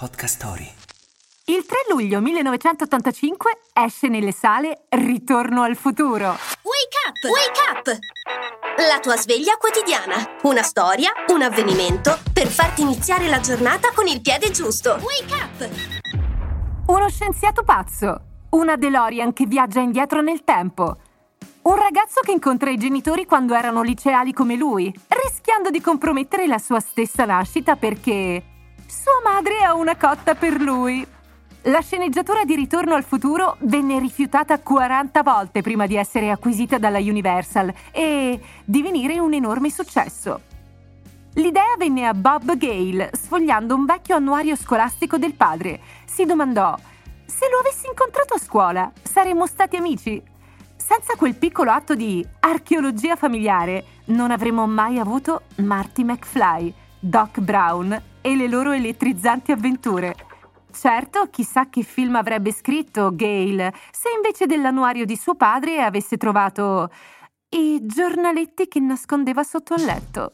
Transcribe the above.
Podcast Story. Il 3 luglio 1985 esce nelle sale Ritorno al futuro. Wake up! Wake up! La tua sveglia quotidiana. Una storia, un avvenimento per farti iniziare la giornata con il piede giusto. Wake up! Uno scienziato pazzo. Una DeLorean che viaggia indietro nel tempo. Un ragazzo che incontra i genitori quando erano liceali come lui, rischiando di compromettere la sua stessa nascita perché sua madre ha una cotta per lui. La sceneggiatura di Ritorno al futuro venne rifiutata 40 volte prima di essere acquisita dalla Universal e divenire un enorme successo. L'idea venne a Bob Gale, sfogliando un vecchio annuario scolastico del padre. Si domandò: se lo avessi incontrato a scuola, saremmo stati amici? Senza quel piccolo atto di archeologia familiare, non avremmo mai avuto Marty McFly, Doc Brown e le loro elettrizzanti avventure. Certo, chissà che film avrebbe scritto Gail se invece dell'annuario di suo padre avesse trovato i giornaletti che nascondeva sotto al letto.